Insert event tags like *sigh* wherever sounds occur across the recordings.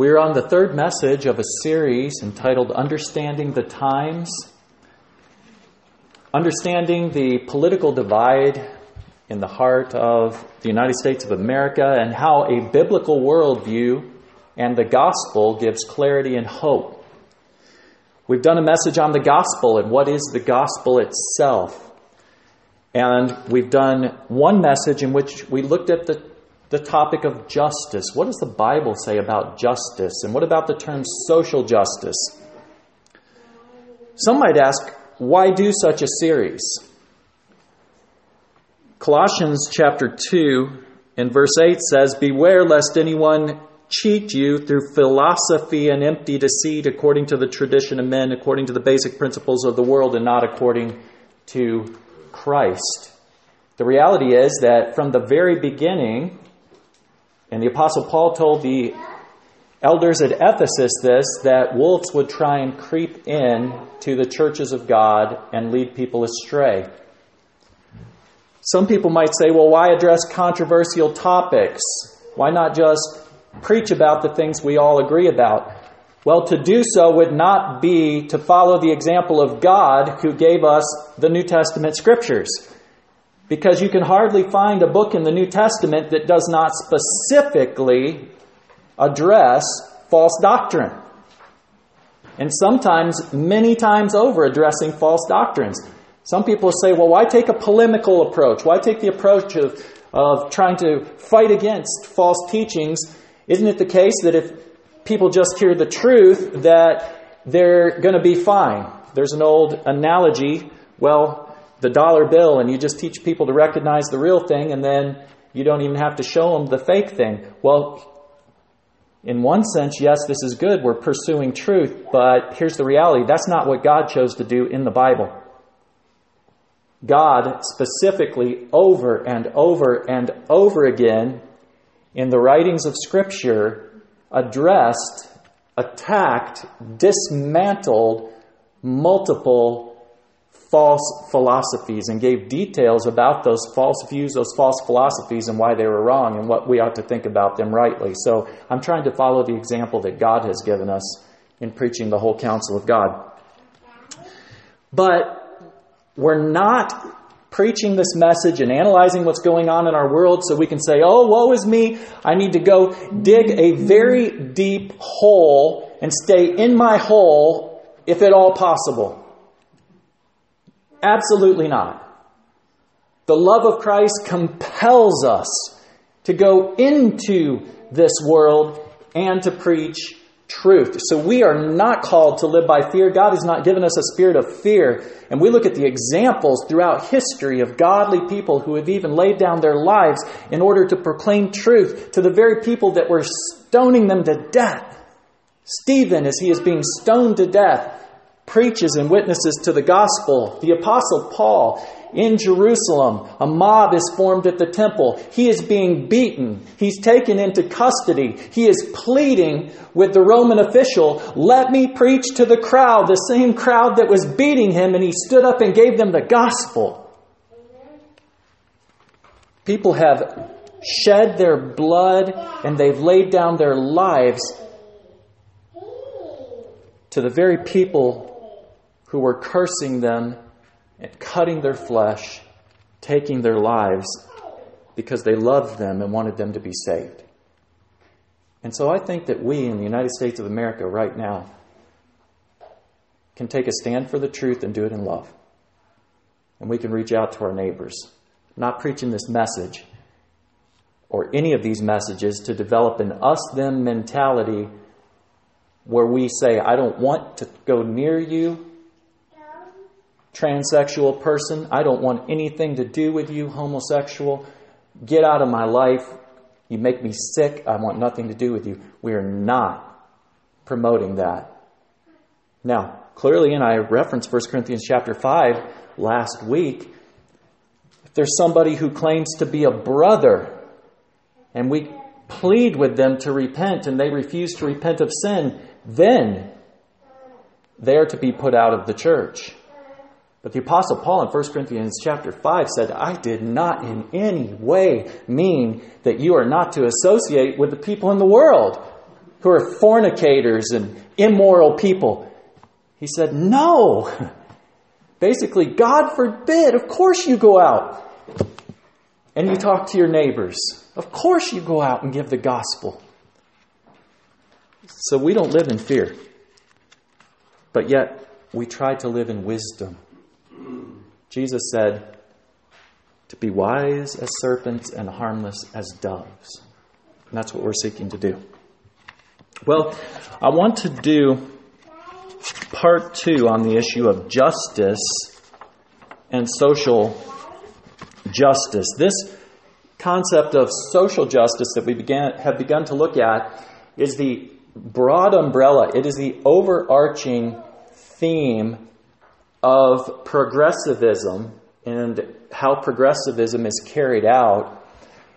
We're on the third message of a series entitled Understanding the Times. Understanding the political divide in the heart of the United States of America and how a biblical worldview and the gospel gives clarity and hope. We've done a message on the gospel and what is the gospel itself. And we've done one message in which we looked at the the topic of justice. What does the Bible say about justice? And what about the term social justice? Some might ask, why do such a series? Colossians chapter 2 and verse 8 says, Beware lest anyone cheat you through philosophy and empty deceit according to the tradition of men, according to the basic principles of the world, and not according to Christ. The reality is that from the very beginning, and the Apostle Paul told the elders at Ephesus this that wolves would try and creep in to the churches of God and lead people astray. Some people might say, well, why address controversial topics? Why not just preach about the things we all agree about? Well, to do so would not be to follow the example of God who gave us the New Testament scriptures. Because you can hardly find a book in the New Testament that does not specifically address false doctrine. And sometimes, many times over, addressing false doctrines. Some people say, well, why take a polemical approach? Why take the approach of, of trying to fight against false teachings? Isn't it the case that if people just hear the truth, that they're going to be fine? There's an old analogy. Well, the dollar bill and you just teach people to recognize the real thing and then you don't even have to show them the fake thing. Well, in one sense, yes, this is good. We're pursuing truth, but here's the reality that's not what God chose to do in the Bible. God specifically, over and over and over again, in the writings of Scripture, addressed, attacked, dismantled multiple false philosophies and gave details about those false views, those false philosophies, and why they were wrong and what we ought to think about them rightly. So I'm trying to follow the example that God has given us in preaching the whole counsel of God. But we're not preaching this message and analyzing what's going on in our world so we can say, oh, woe is me. I need to go dig a very deep hole and stay in my hole if at all possible. Absolutely not. The love of Christ compels us to go into this world and to preach truth. So we are not called to live by fear. God has not given us a spirit of fear. And we look at the examples throughout history of godly people who have even laid down their lives in order to proclaim truth to the very people that were stoning them to death. Stephen, as he is being stoned to death, preaches and witnesses to the gospel. The apostle Paul in Jerusalem, a mob is formed at the temple. He is being beaten. He's taken into custody. He is pleading with the Roman official, let me preach to the crowd, the same crowd that was beating him, and he stood up and gave them the gospel. People have shed their blood and they've laid down their lives to the very people who were cursing them and cutting their flesh, taking their lives because they loved them and wanted them to be saved. And so I think that we in the United States of America right now can take a stand for the truth and do it in love. And we can reach out to our neighbors, not preaching this message or any of these messages to develop an us them mentality where we say, I don't want to go near you transsexual person. I don't want anything to do with you, homosexual. Get out of my life. You make me sick. I want nothing to do with you. We are not promoting that. Now, clearly, and I referenced 1 Corinthians chapter 5 last week, if there's somebody who claims to be a brother and we plead with them to repent and they refuse to repent of sin, then they are to be put out of the church. But the apostle Paul in 1 Corinthians chapter 5 said, I did not in any way mean that you are not to associate with the people in the world. who are fornicators and immoral people. He said, No. *laughs* Basically, God forbid, of course you go out and you talk to your neighbors. Of course you go out and give the gospel. So we don't live in fear. But yet, we try to live in wisdom. Jesus said, to be wise as serpents and harmless as doves. And that's what we're seeking to do. Well, I want to do part two on the issue of justice and social justice. This concept of social justice that we began, have begun to look at is the broad umbrella, it is the overarching theme of progressivism and how progressivism is carried out.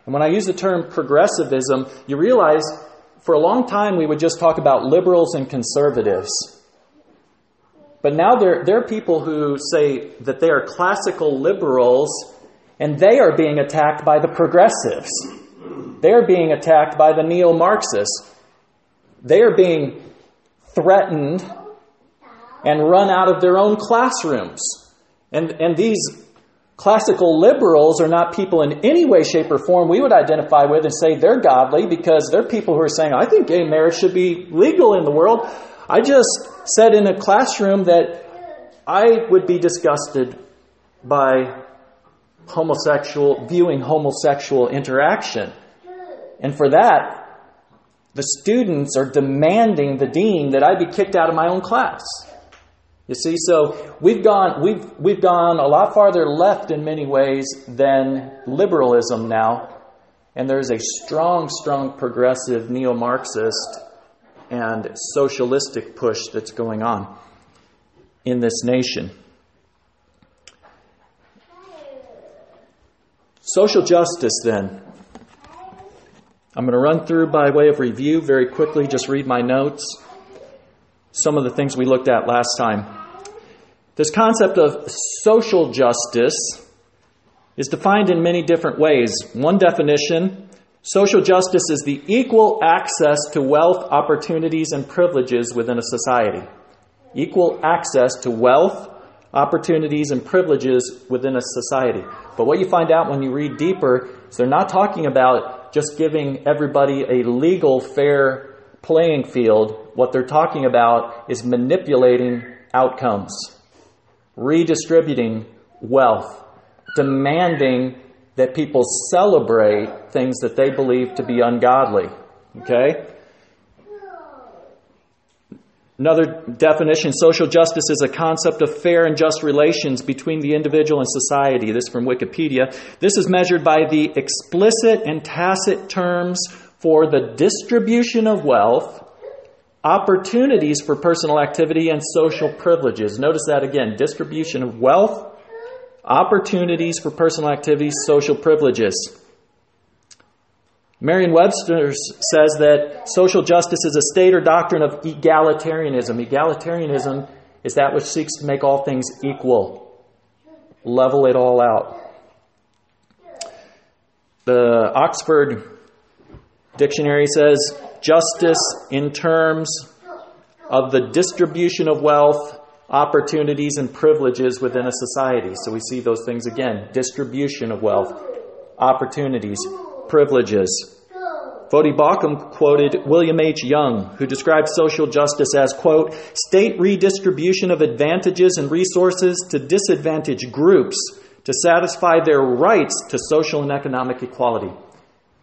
And when I use the term progressivism, you realize for a long time we would just talk about liberals and conservatives. But now there, there are people who say that they are classical liberals and they are being attacked by the progressives. They are being attacked by the neo Marxists. They are being threatened and run out of their own classrooms. And, and these classical liberals are not people in any way, shape, or form we would identify with and say they're godly because they're people who are saying, I think gay marriage should be legal in the world. I just said in a classroom that I would be disgusted by homosexual, viewing homosexual interaction. And for that, the students are demanding the dean that I be kicked out of my own class. You see, so we've gone, we've, we've gone a lot farther left in many ways than liberalism now. And there's a strong, strong progressive neo Marxist and socialistic push that's going on in this nation. Social justice, then. I'm going to run through by way of review very quickly, just read my notes some of the things we looked at last time. This concept of social justice is defined in many different ways. One definition social justice is the equal access to wealth, opportunities, and privileges within a society. Equal access to wealth, opportunities, and privileges within a society. But what you find out when you read deeper is they're not talking about just giving everybody a legal, fair playing field, what they're talking about is manipulating outcomes, redistributing wealth, demanding that people celebrate things that they believe to be ungodly. Okay? Another definition social justice is a concept of fair and just relations between the individual and society. This from Wikipedia. This is measured by the explicit and tacit terms for the distribution of wealth, opportunities for personal activity, and social privileges. Notice that again distribution of wealth, opportunities for personal activities, social privileges. Merriam Webster says that social justice is a state or doctrine of egalitarianism. Egalitarianism is that which seeks to make all things equal, level it all out. The Oxford Dictionary says justice in terms of the distribution of wealth, opportunities, and privileges within a society. So we see those things again distribution of wealth, opportunities, privileges. Voddie Baucham quoted William H. Young, who described social justice as, quote, state redistribution of advantages and resources to disadvantaged groups to satisfy their rights to social and economic equality.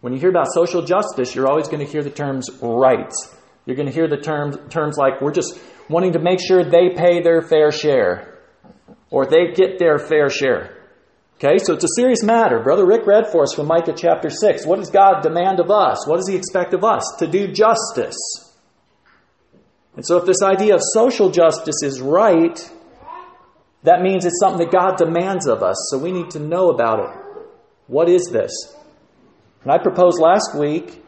When you hear about social justice, you're always going to hear the terms rights. You're going to hear the terms, terms like we're just wanting to make sure they pay their fair share or they get their fair share. Okay, so it's a serious matter. Brother Rick read for us from Micah chapter 6. What does God demand of us? What does He expect of us? To do justice. And so, if this idea of social justice is right, that means it's something that God demands of us. So, we need to know about it. What is this? And I proposed last week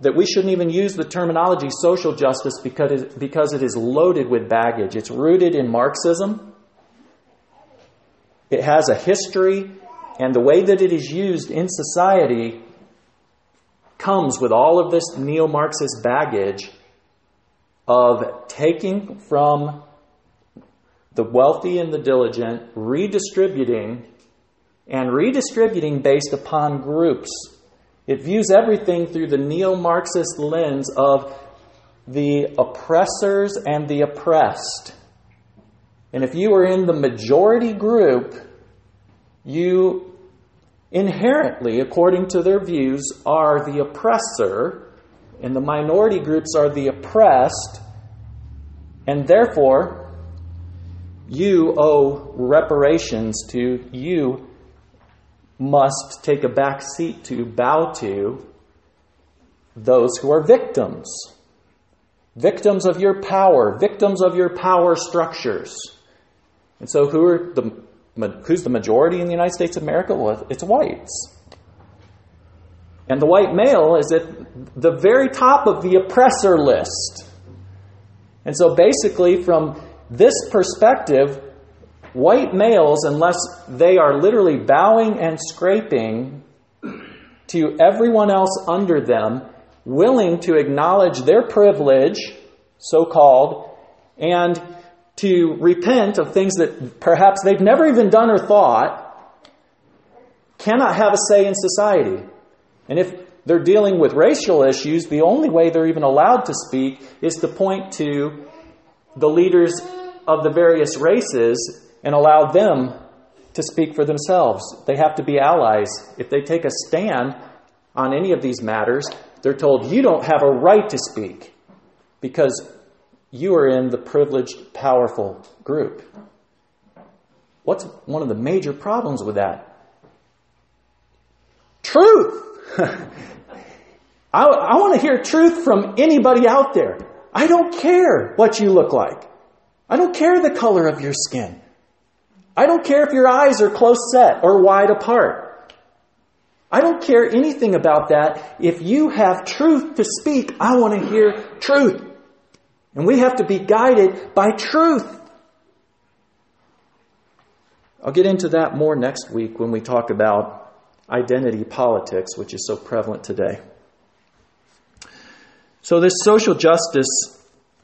that we shouldn't even use the terminology social justice because it, because it is loaded with baggage. It's rooted in Marxism. It has a history, and the way that it is used in society comes with all of this neo Marxist baggage of taking from the wealthy and the diligent, redistributing, and redistributing based upon groups. It views everything through the neo Marxist lens of the oppressors and the oppressed. And if you are in the majority group, you inherently, according to their views, are the oppressor, and the minority groups are the oppressed, and therefore you owe reparations to, you must take a back seat to, bow to those who are victims. Victims of your power, victims of your power structures. And so, who are the who's the majority in the United States of America? Well, it's whites. And the white male is at the very top of the oppressor list. And so basically, from this perspective, white males, unless they are literally bowing and scraping to everyone else under them, willing to acknowledge their privilege, so called, and to repent of things that perhaps they've never even done or thought, cannot have a say in society. And if they're dealing with racial issues, the only way they're even allowed to speak is to point to the leaders of the various races and allow them to speak for themselves. They have to be allies. If they take a stand on any of these matters, they're told, you don't have a right to speak because you are in the privileged, powerful group. What's one of the major problems with that? Truth! *laughs* I, I want to hear truth from anybody out there. I don't care what you look like. I don't care the color of your skin. I don't care if your eyes are close set or wide apart. I don't care anything about that. If you have truth to speak, I want to hear truth. And we have to be guided by truth. I'll get into that more next week when we talk about identity politics, which is so prevalent today. So, this social justice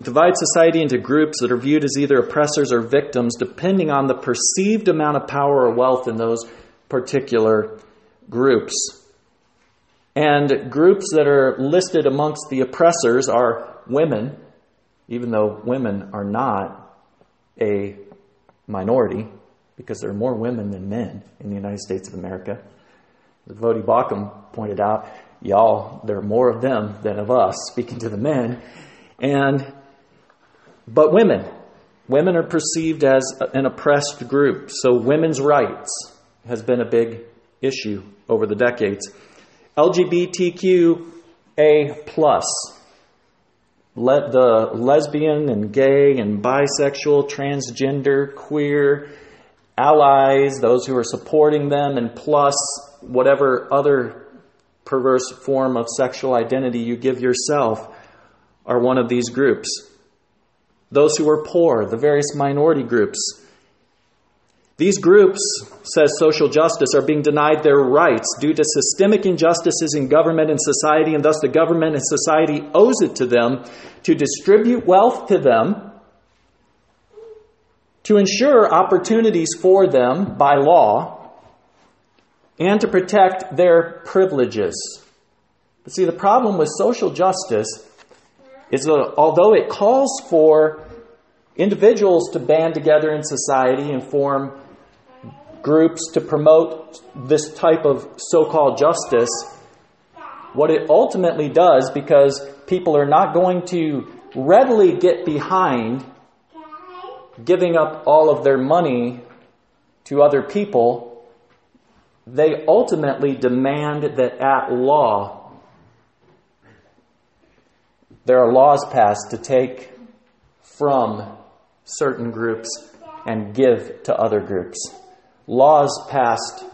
divides society into groups that are viewed as either oppressors or victims, depending on the perceived amount of power or wealth in those particular groups. And groups that are listed amongst the oppressors are women, even though women are not a minority, because there are more women than men in the United States of America. As Voddie Baucham pointed out, y'all, there are more of them than of us, speaking to the men. And but women, women are perceived as an oppressed group. So women's rights has been a big issue over the decades. LGBTQA plus let the lesbian and gay and bisexual, transgender, queer allies, those who are supporting them, and plus whatever other perverse form of sexual identity you give yourself are one of these groups. Those who are poor, the various minority groups, these groups, says social justice, are being denied their rights due to systemic injustices in government and society, and thus the government and society owes it to them to distribute wealth to them, to ensure opportunities for them by law, and to protect their privileges. But see, the problem with social justice is that although it calls for individuals to band together in society and form groups to promote this type of so called justice, what it ultimately does, because people are not going to readily get behind giving up all of their money to other people, they ultimately demand that at law there are laws passed to take from certain groups and give to other groups laws passed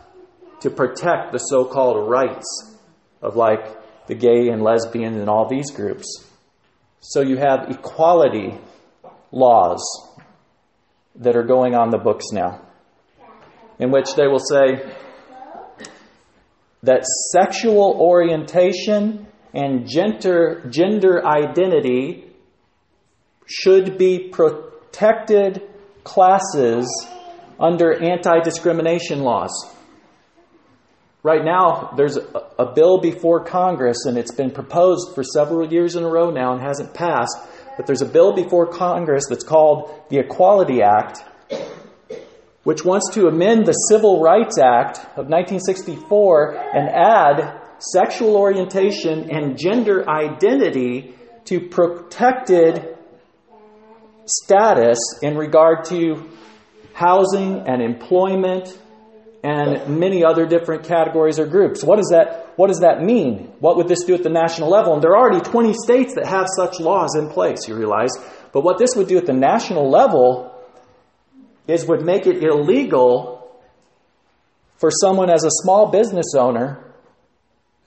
to protect the so called rights of, like, the gay and lesbian and all these groups. So you have equality laws that are going on the books now, in which they will say that sexual orientation and gender, gender identity should be protected classes under anti discrimination laws. Right now, there's a, a, bill before Congress, and it's been proposed for several years in a row now and hasn't passed. But there's a bill before Congress that's called the Equality Act, which wants to amend the Civil Rights Act of 1964 and add sexual orientation and gender identity to protected status in regard to housing and employment and many other different categories or groups. What does that what does that mean? What would this do at the national level? And there are already 20 states that have such laws in place, you realize. But what this would do at the national level is would make it illegal for someone as a small business owner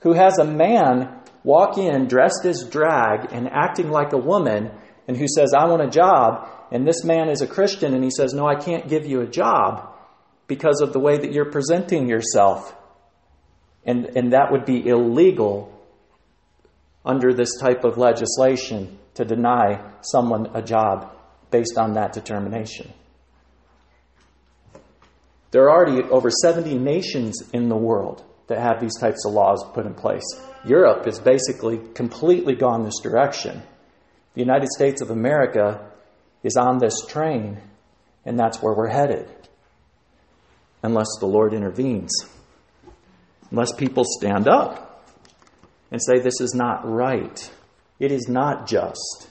who has a man walk in dressed as drag and acting like a woman and who says, I want a job, and this man is a Christian and he says, No, I can't give you a job because of the way that you're presenting yourself. And, and that would be illegal under this type of legislation to deny someone a job based on that determination. There are already over 70 nations in the world that have these types of laws put in place. Europe has basically completely gone this direction. The United States of America is on this train, and that's where we're headed unless the Lord intervenes. Unless people stand up and say, This is not right. It is not just.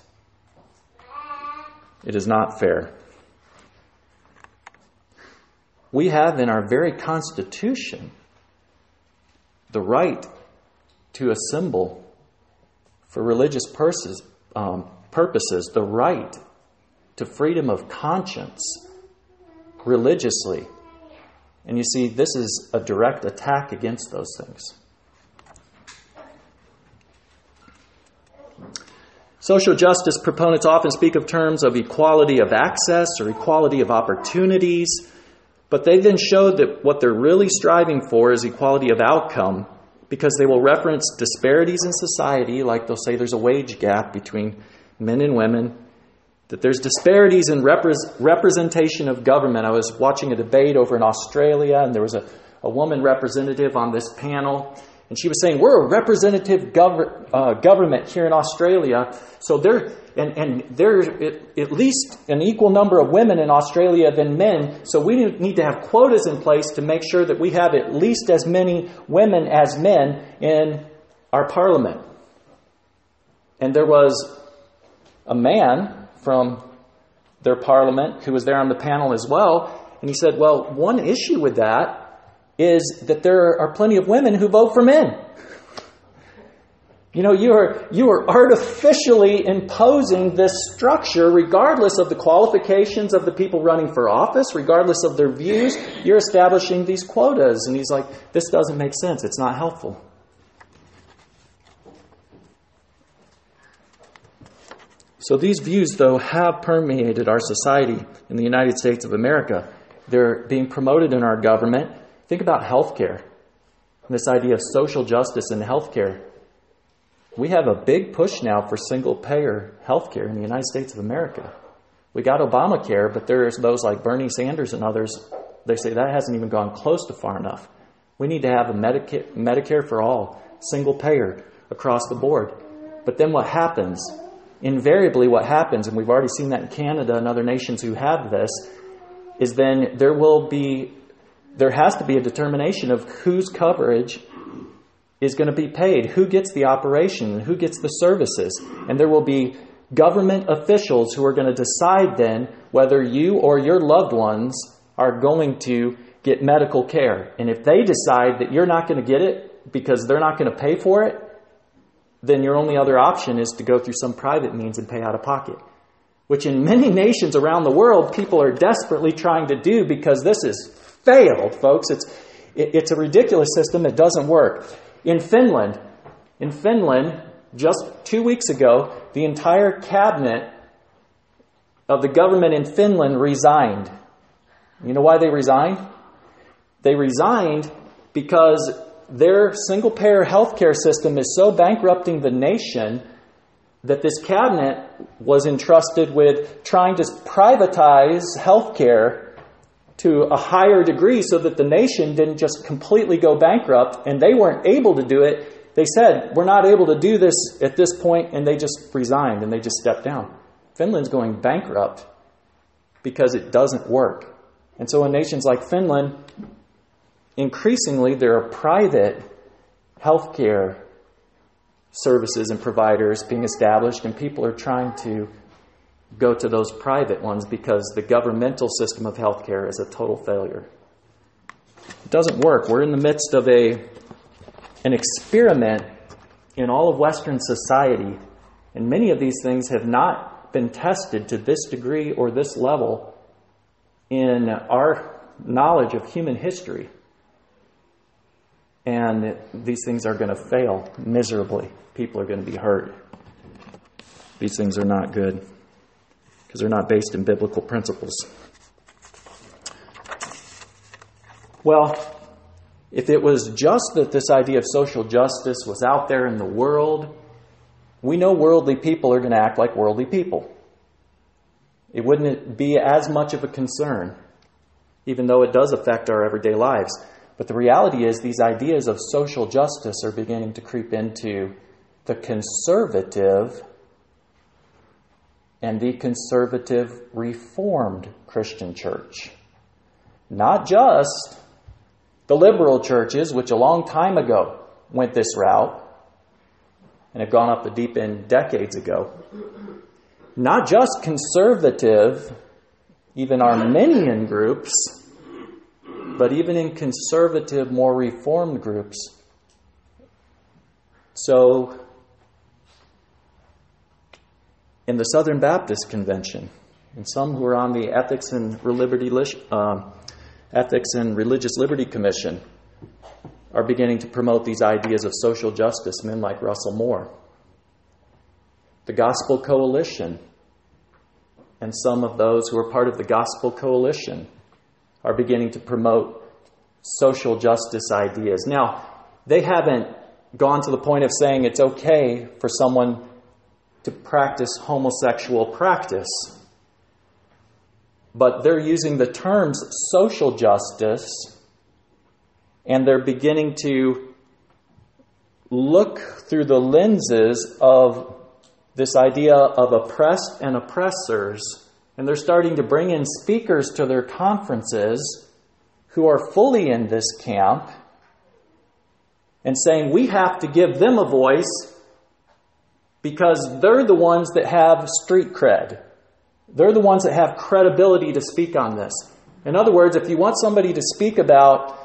It is not fair. We have in our very Constitution the right to assemble for religious purposes, um, purposes, the right to freedom of conscience religiously and you see, this is a direct attack against those things. Social justice proponents often speak of terms of equality of access or equality of opportunities, but they then show that what they're really striving for is equality of outcome because they will reference disparities in society, like they'll say there's a wage gap between men and women, that there's disparities in representation of government. I was watching a debate over in Australia, and there was a, a woman representative on this panel, and she was saying, We're a representative gov- uh, government here in Australia, so there, and, and there's at least an equal number of women in Australia than men, so we need to have quotas in place to make sure that we have at least as many women as men in our parliament. And there was a man from their parliament who was there on the panel as well. And he said, Well, one issue with that is that there are plenty of women who vote for men. You know, you are, you are artificially imposing this structure, regardless of the qualifications of the people running for office, regardless of their views. You're establishing these quotas. And he's like, this doesn't make sense. It's not helpful. So these views, though, have permeated our society in the United States of America. They're being promoted in our government. Think about healthcare. This idea of social justice in healthcare. We have a big push now for single payer healthcare in the United States of America. We got Obamacare, but there's those like Bernie Sanders and others, they say that hasn't even gone close to far enough. We need to have a Medicare for all, single payer across the board. But then what happens? invariably what happens, and we've already seen that in Canada and other nations who have this, is then there will be, there has to be a determination of whose coverage is going to be paid, who gets the operation, who gets the services. And there will be government officials who are going to decide then whether you or your loved ones are going to get medical care. And if they decide that you're not going to get it because they're not going to pay for it, then your only other option is to go through some private means and pay out of pocket. Which in many *laughs* nations around the world, people are desperately trying to do because this has failed, folks. It's, it, it's a ridiculous system. It doesn't work. In Finland, in Finland, just two weeks ago, the entire cabinet of the government in Finland resigned. You know why they resigned? They resigned because their single payer healthcare system is so bankrupting the nation that this cabinet was entrusted with trying to privatize healthcare to a higher degree so that the nation didn't just completely go bankrupt and they weren't able to do it. They said, We're not able to do this at this point, and they just resigned and they just stepped down. Finland's going bankrupt because it doesn't work. And so, in nations like Finland, increasingly there are private healthcare services and providers being established, and people are trying to go to those private ones because the governmental system of healthcare is a total failure. It doesn't work. We're in the midst of a an experiment in all of Western society, and many of these things have not been tested to this degree or this level in our knowledge of human history. And these things are going to fail miserably. People are going to be hurt. These things are not good because they're not based in biblical principles. Well, if it was just that this idea of social justice was out there in the world, we know worldly people are going to act like worldly people. It wouldn't be as much of a concern, even though it does affect our everyday lives. But the reality is, these ideas of social justice are beginning to creep into the conservative and the conservative reformed Christian church. Not just the liberal churches, which a long time ago went this route and have gone up the deep end decades ago. Not just conservative, even Arminian groups, but even in conservative, more reformed groups. So in the Southern Baptist Convention, and some who are on the Ethics and, Liberty, uh, Ethics and Religious Liberty Commission are beginning to promote these ideas of social justice, men like Russell Moore. The Gospel Coalition and some of those who are part of the Gospel Coalition are beginning to promote social justice ideas. Now, they haven't gone to the point of saying it's okay for someone to practice homosexual practice. But they're using the terms social justice and they're beginning to look through the lenses of this idea of oppressed and oppressors. And they're starting to bring in speakers to their conferences who are fully in this camp and saying we have to give them a voice because they're the ones that have street cred. They're the ones that have credibility to speak on this. In other words, if you want somebody to speak about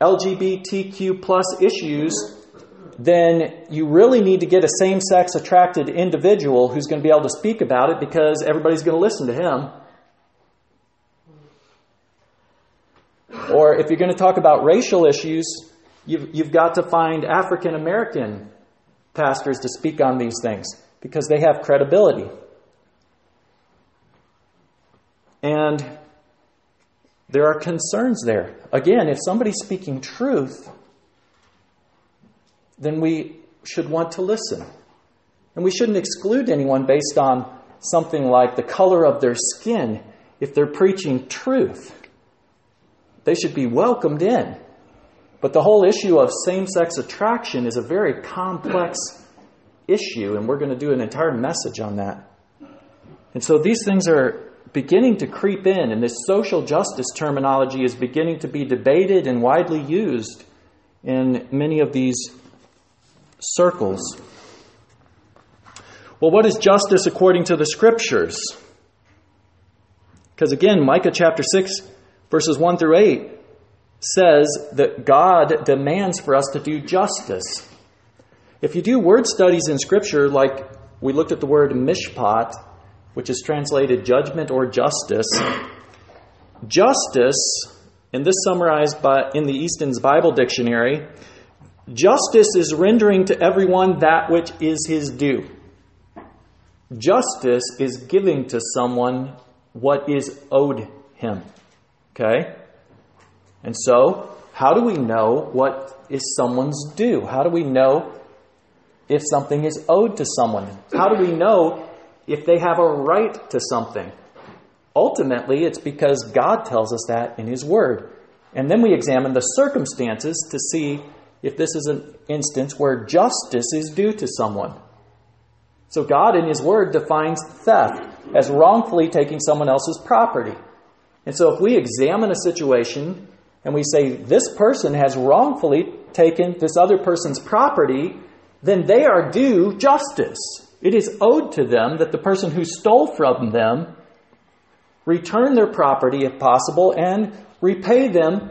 LGBTQ plus issues, then you really need to get a same sex attracted individual who's going to be able to speak about it because everybody's going to listen to him. Or if you're going to talk about racial issues, you've, you've got to find African American pastors to speak on these things because they have credibility. And there are concerns there. Again, if somebody's speaking truth, then we should want to listen. And we shouldn't exclude anyone based on something like the color of their skin if they're preaching truth. They should be welcomed in. But the whole issue of same sex attraction is a very complex issue, and we're going to do an entire message on that. And so these things are beginning to creep in, and this social justice terminology is beginning to be debated and widely used in many of these circles. Well, what is justice according to the scriptures? Because again, Micah chapter 6, verses 1 through 8 says that God demands for us to do justice. If you do word studies in Scripture, like we looked at the word mishpat, which is translated judgment or justice, justice, and this summarized by, in the Easton's Bible Dictionary, justice is rendering to everyone that which is his due. Justice is giving to someone what is owed him. Okay? And so, how do we know what is someone's due? How do we know if something is owed to someone? How do we know if they have a right to something? Ultimately, it's because God tells us that in His Word. And then we examine the circumstances to see if this is an instance where justice is due to someone. So, God in His Word defines theft as wrongfully taking someone else's property. And so, if we examine a situation and we say this person has wrongfully taken this other person's property, then they are due justice. It is owed to them that the person who stole from them return their property if possible and repay them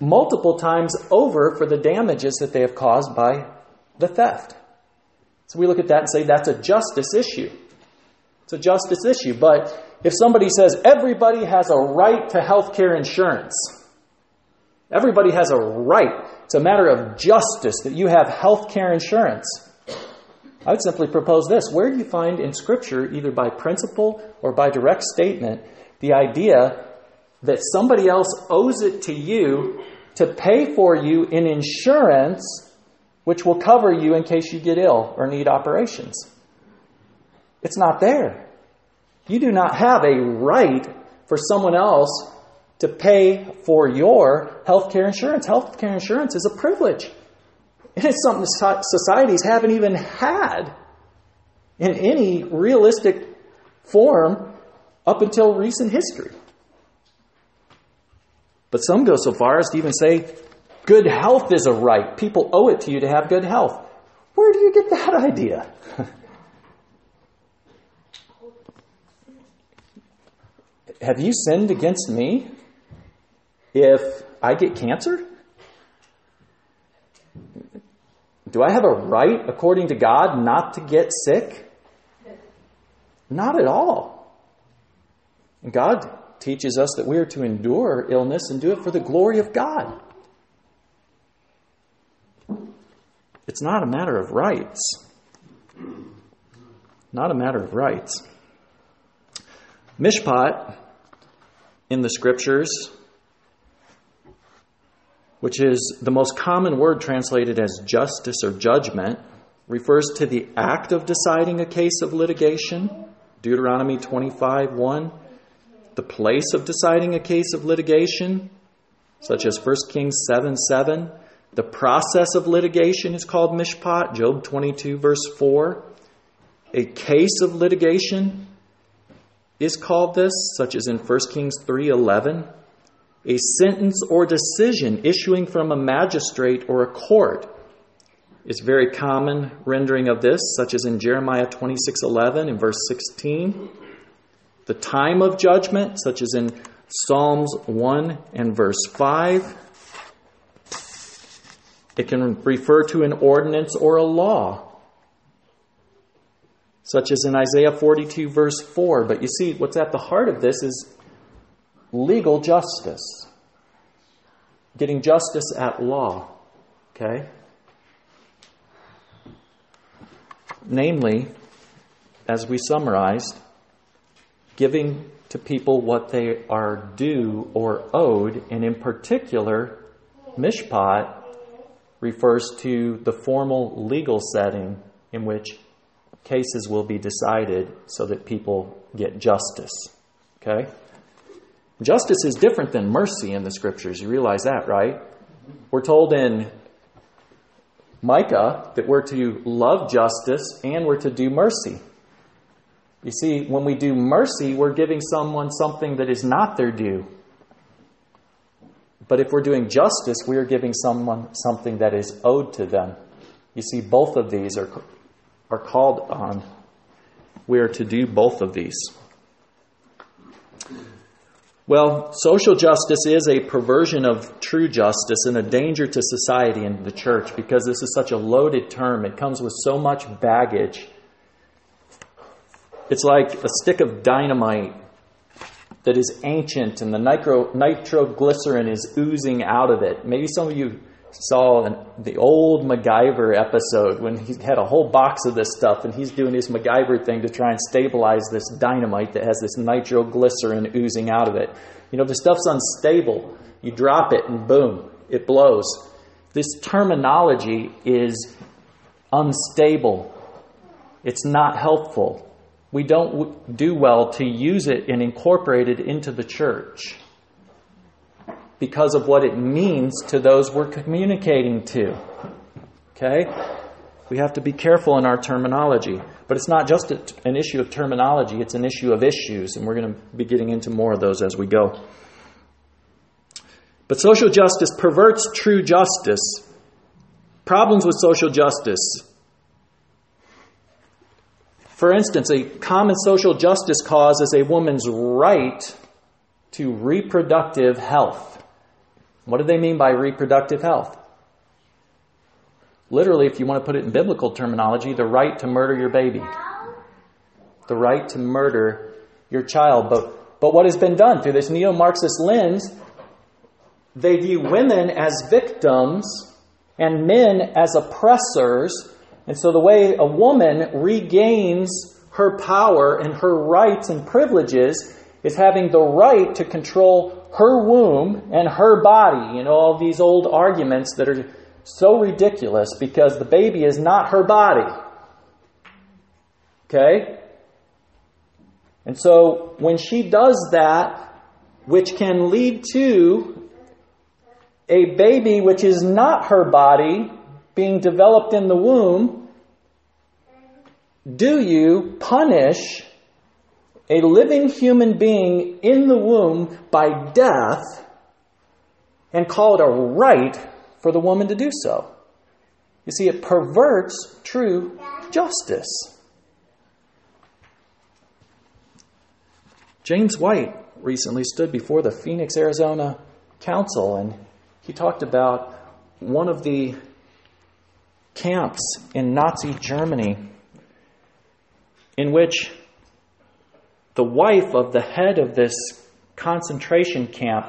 multiple times over for the damages that they have caused by the theft. So we look at that and say that's a justice issue. It's a justice issue. But if somebody says everybody has a right to health care insurance, everybody has a right, it's a matter of justice that you have health care insurance. I would simply propose this. Where do you find in Scripture, either by principle or by direct statement, the idea that somebody else owes it to you to pay for you in insurance which will cover you in case you get ill or need operations? It's not there. You do not have a right for someone else to pay for your health care insurance. Health care insurance is a privilege. It is something societies haven't even had in any realistic form up until recent history. But some go so far as to even say good health is a right. People owe it to you to have good health. Where do you get that *laughs* idea? Have you sinned against me if I get cancer? Do I have a right, according to God, not to get sick? Not at all. God teaches us that we are to endure illness and do it for the glory of God. It's not a matter of rights. Not a matter of rights. Mishpat in the scriptures, which is the most common word translated as justice or judgment, refers to the act of deciding a case of litigation. Deuteronomy 25 1. The place of deciding a case of litigation, such as 1 Kings 7 7. The process of litigation is called mishpat, Job 22, verse 4. A case of litigation is called this, such as in 1 Kings 3:11, a sentence or decision issuing from a magistrate or a court is very common rendering of this, such as in Jeremiah 26:11 and verse 16. The time of judgment, such as in Psalms 1 and verse 5. It can refer to an ordinance or a law such as in Isaiah 42, verse 4. But you see, what's at the heart of this is legal justice, getting justice at law. Okay? Namely, as we summarized, giving to people what they are due or owed, and in particular, mishpat refers to the formal legal setting in which cases will be decided so that people get justice. Okay? Justice is different than mercy in the scriptures. You realize that, right? We're told in Micah that we're to love justice and we're to do mercy. You see, when we do mercy, we're giving someone something that is not their due. But if we're doing justice, we are giving someone something that is owed to them. You see, both of these are are called on, we are to do both of these. Well, social justice is a perversion of true justice and a danger to society and the church because this is such a loaded term. It comes with so much baggage. It's like a stick of dynamite that is ancient and the nitro, nitroglycerin is oozing out of it. Maybe some of you saw an, the old MacGyver episode when he had a whole box of this stuff and he's doing his MacGyver thing to try and stabilize this dynamite that has this nitroglycerin oozing out of it. You know, the stuff's unstable. You drop it and boom, it blows. This terminology is unstable. It's not helpful. We don't do well to use it and incorporate it into the church because of what it means to those we're communicating to. Okay? We have to be careful in our terminology. But it's not just an issue of terminology, it's an issue of issues, and we're going to be getting into more of those as we go. But social justice perverts true justice. Problems with social justice. For instance, a common social justice cause is a woman's right to reproductive health. What do they mean by reproductive health? Literally, if you want to put it in biblical terminology, the right to murder your baby. The right to murder your child. But, but what has been done through this neo Marxist lens, they view women as victims and men as oppressors and so the way a woman regains her power and her rights and privileges is having the right to control her womb and her body. You know, all these old arguments that are so ridiculous because the baby is not her body. Okay? And so when she does that, which can lead to a baby which is not her body, being developed in the womb, do you punish a living human being in the womb by death and call it a right for the woman to do so? You see, it perverts true justice. James White recently stood before the Phoenix, Arizona Council and he talked about one of the camps in Nazi Germany in which the wife of the head of this concentration camp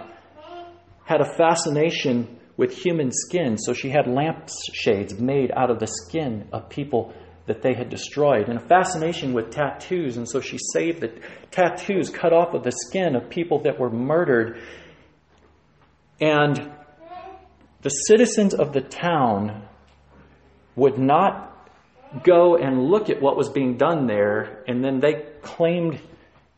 had a fascination with human skin, so she had lampshades made out of the skin of people that they had destroyed, and a fascination with tattoos, and so she saved the tattoos cut off of the skin of people that were murdered. And the citizens of the town would not go and look at what was being done there, and then they claimed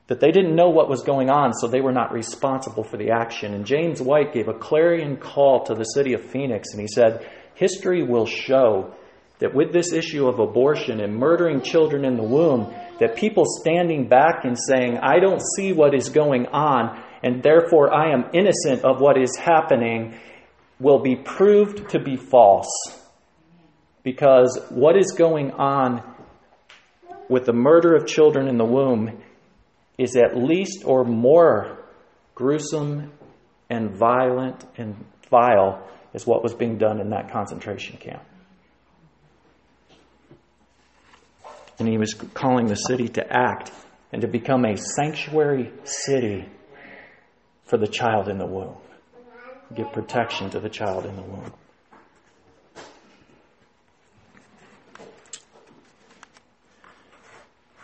that they didn't know what was going on, so they were not responsible for the action. And James White gave a clarion call to the city of Phoenix, and he said, History will show that with this issue of abortion and murdering children in the womb, that people standing back and saying, I don't see what is going on, and therefore I am innocent of what is happening, will be proved to be false because what is going on with the murder of children in the womb is at least or more gruesome and violent and vile as what was being done in that concentration camp. And he was calling the city to act and to become a sanctuary city for the child in the womb. Give protection to the child in the womb.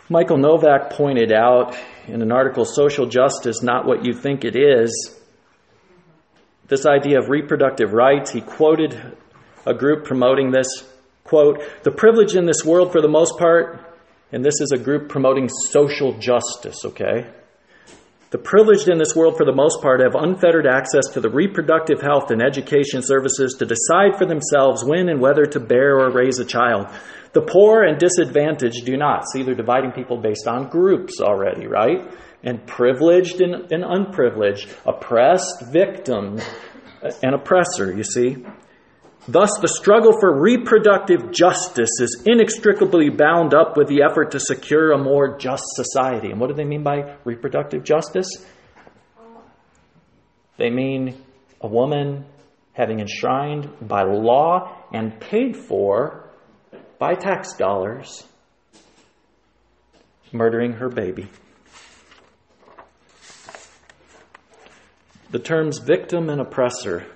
Michael Novak pointed out in an article, Social Justice Not What You Think It Is, this idea of reproductive rights. He quoted a group promoting this quote, the privilege in this world for the most part, and this is a group promoting social justice, okay? The privileged in this world, for the most part, have unfettered access to the reproductive health and education services to decide for themselves when and whether to bear or raise a child. The poor and disadvantaged do not. See, they're dividing people based on groups already, right? And privileged and, and unprivileged, oppressed, victim, uh, and oppressor, you see? Thus, the struggle for reproductive justice is inextricably bound up with the effort to secure a more just society. And what do they mean by reproductive justice? They mean a woman having enshrined by law and paid for by tax dollars, murdering her baby. The terms victim and oppressor,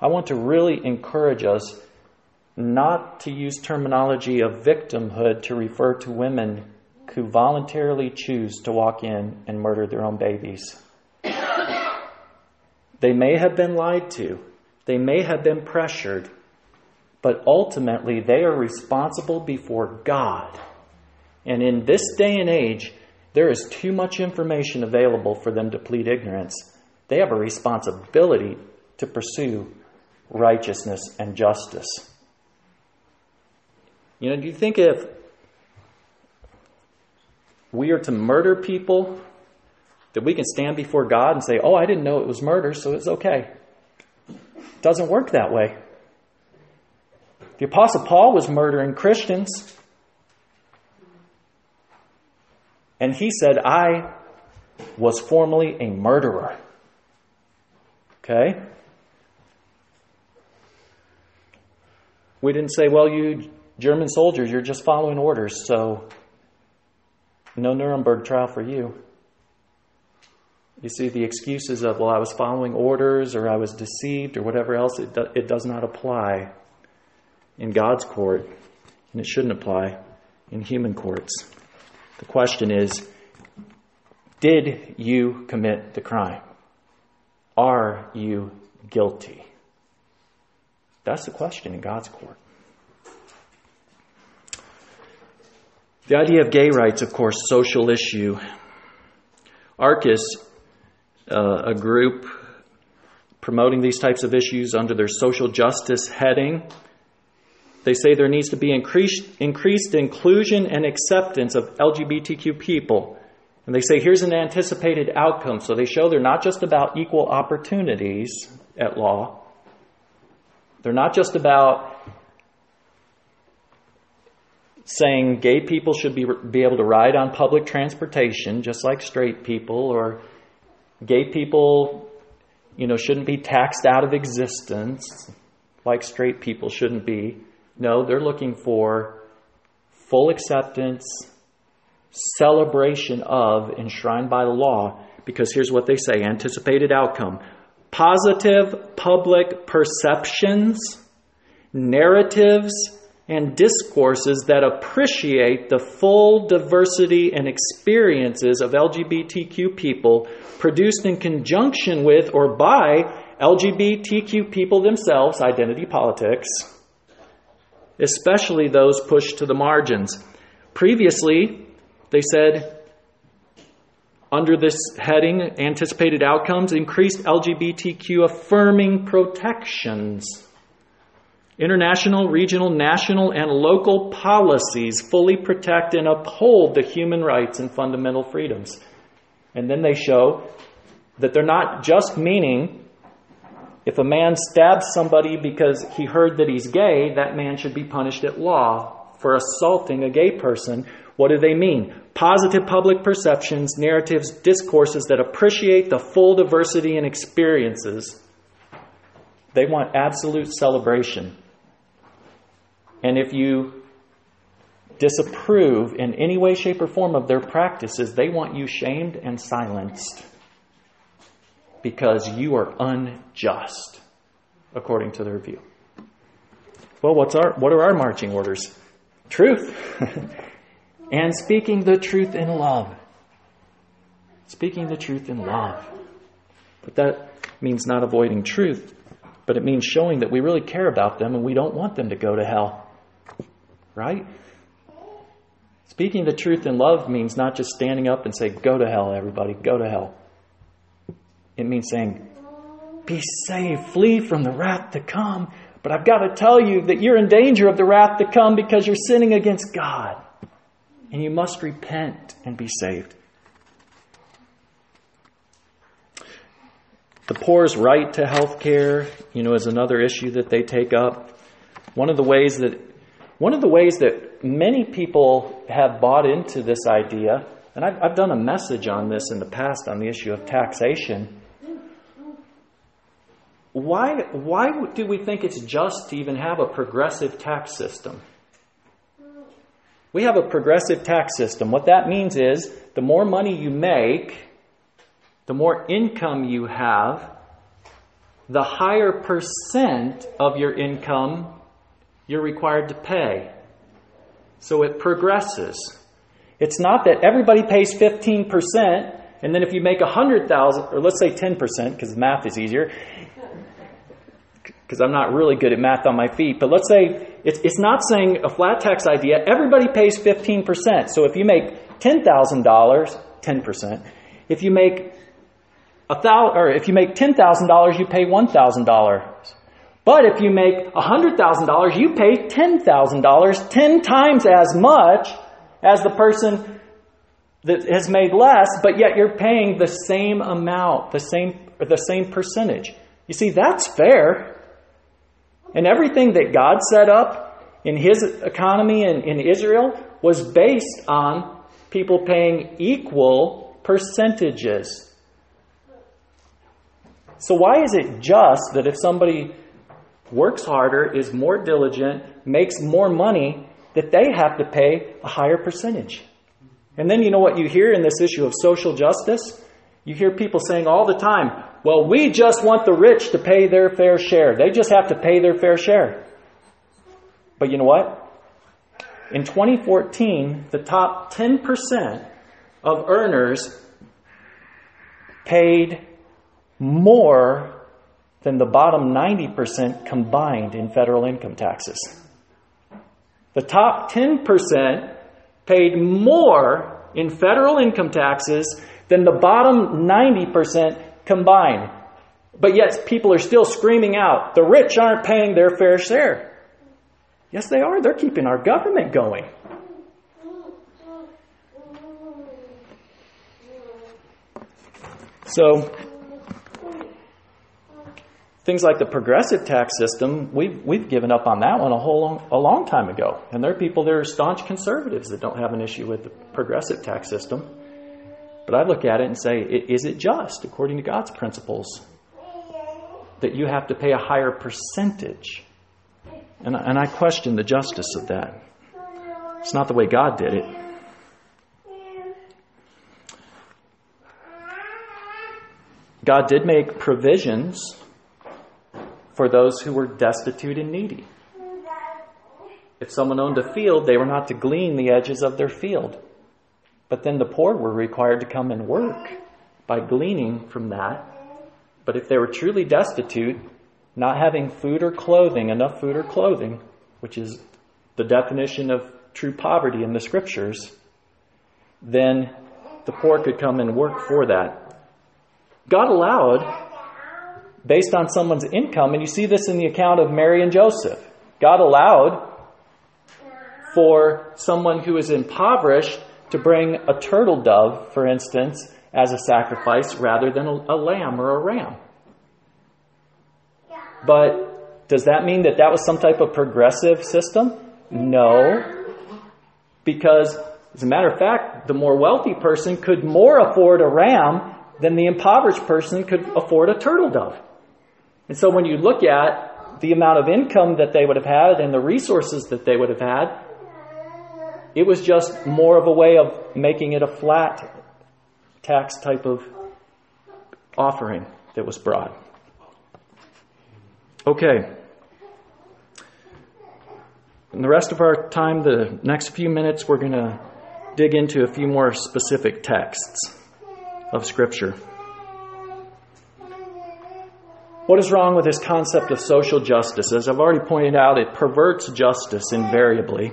I want to really encourage us not to use terminology of victimhood to refer to women who voluntarily choose to walk in and murder their own babies. They may have been lied to, they may have been pressured, but ultimately they are responsible before God. And in this day and age, there is too much information available for them to plead ignorance. They have a responsibility to pursue righteousness and justice. You know, do you think if we are to murder people, that we can stand before God and say, Oh, I didn't know it was murder, so it's okay? It doesn't work that way. The Apostle Paul was murdering Christians. And he said, I was formerly a murderer. Okay? We didn't say, well, you German soldiers, you're just following orders, so no Nuremberg trial for you. You see, the excuses of, well, I was following orders or I was deceived or whatever else, it, do, it does not apply in God's court, and it shouldn't apply in human courts. The question is Did you commit the crime? Are you guilty? That's the question in God's court. The idea of gay rights, of course, social issue. Arcus, uh, a group promoting these types of issues under their social justice heading, they say there needs to be increased, increased inclusion and acceptance of LGBTQ people. And they say here's an anticipated outcome. So they show they're not just about equal opportunities at law, they're not just about saying gay people should be, be able to ride on public transportation just like straight people, or gay people, you know, shouldn't be taxed out of existence like straight people shouldn't be. No, they're looking for full acceptance, celebration of, enshrined by the law, because here's what they say anticipated outcome positive public perceptions, narratives, and discourses that appreciate the full diversity and experiences of LGBTQ people produced in conjunction with or by LGBTQ people themselves, identity politics, especially those pushed to the margins. Previously, they said under this heading, anticipated outcomes, increased LGBTQ affirming protections International, regional, national, and local policies fully protect and uphold the human rights and fundamental freedoms. And then they show that they're not just meaning if a man stabs somebody because he heard that he's gay, that man should be punished at law for assaulting a gay person. What do they mean? Positive public perceptions, narratives, discourses that appreciate the full diversity and experiences. They want absolute celebration and if you disapprove in any way, shape, or form of their practices, they want you shamed and silenced because you are unjust, according to their view. Well, what's our, what are our marching orders? Truth. *laughs* and speaking the truth in love. Speaking the truth in love. But that means not avoiding truth, but it means showing that we really care about them and we don't want them to go to hell. Right? Speaking the truth in love means not just standing up and say, Go to hell, everybody, go to hell. It means saying, Be saved, flee from the wrath to come. But I've got to tell you that you're in danger of the wrath to come because you're sinning against God. And you must repent and be saved. The poor's right to health care, you know, is another issue that they take up. One of the ways that one of the ways that many people have bought into this idea, and I've, I've done a message on this in the past on the issue of taxation. Why, why do we think it's just to even have a progressive tax system? We have a progressive tax system. What that means is the more money you make, the more income you have, the higher percent of your income you're required to pay. So it progresses. It's not that everybody pays 15%, and then if you make 100,000, or let's say 10%, because math is easier, because I'm not really good at math on my feet, but let's say it's, it's not saying a flat tax idea, everybody pays 15%. So if you make $10,000, 10%. If you make a thousand, or if you make $10,000, you pay $1,000. But if you make $100,000, you pay $10,000, 10 times as much as the person that has made less, but yet you're paying the same amount, the same, the same percentage. You see, that's fair. And everything that God set up in His economy in, in Israel was based on people paying equal percentages. So, why is it just that if somebody works harder, is more diligent, makes more money, that they have to pay a higher percentage? And then you know what you hear in this issue of social justice? You hear people saying all the time, well, we just want the rich to pay their fair share. They just have to pay their fair share. But you know what? In 2014, the top 10% of earners paid more than the bottom 90% combined in federal income taxes. The top 10% paid more in federal income taxes than the bottom 90% combined. But yet people are still screaming out, the rich aren't paying their fair share. Yes, they are. They're keeping our government going. So, things like the progressive tax system, we've, we've given up on that one a whole long, a long time ago. And there are people that are staunch conservatives that don't have an issue with the progressive tax system. But I look at it and say, is it just, according to God's principles, that you have to pay a higher percentage? And, and I question the justice of that. It's not the way God did it. God did make provisions for those who were destitute and needy. If someone owned a field, they were not to glean the edges of their field. But then the poor were required to come and work by gleaning from that. But if they were truly destitute, not having food or clothing, enough food or clothing, which is the definition of true poverty in the scriptures, then the poor could come and work for that. God allowed, based on someone's income, and you see this in the account of Mary and Joseph, God allowed for someone who is impoverished to bring a turtle dove, for instance, as a sacrifice rather than a, a lamb or a ram. But does that mean that that was some type of progressive system? No. Because, as a matter of fact, the more wealthy person could more afford a ram than the impoverished person could afford a turtle dove. And so when you look at the amount of income that they would have had and the resources that they would have had, it was just more of a way of making it a flat tax type of offering that was brought. Okay. In the rest of our time, the next few minutes, we're going to dig into a few more specific texts of Scripture. What is wrong with this concept of social justice? As I've already pointed out, it perverts justice invariably.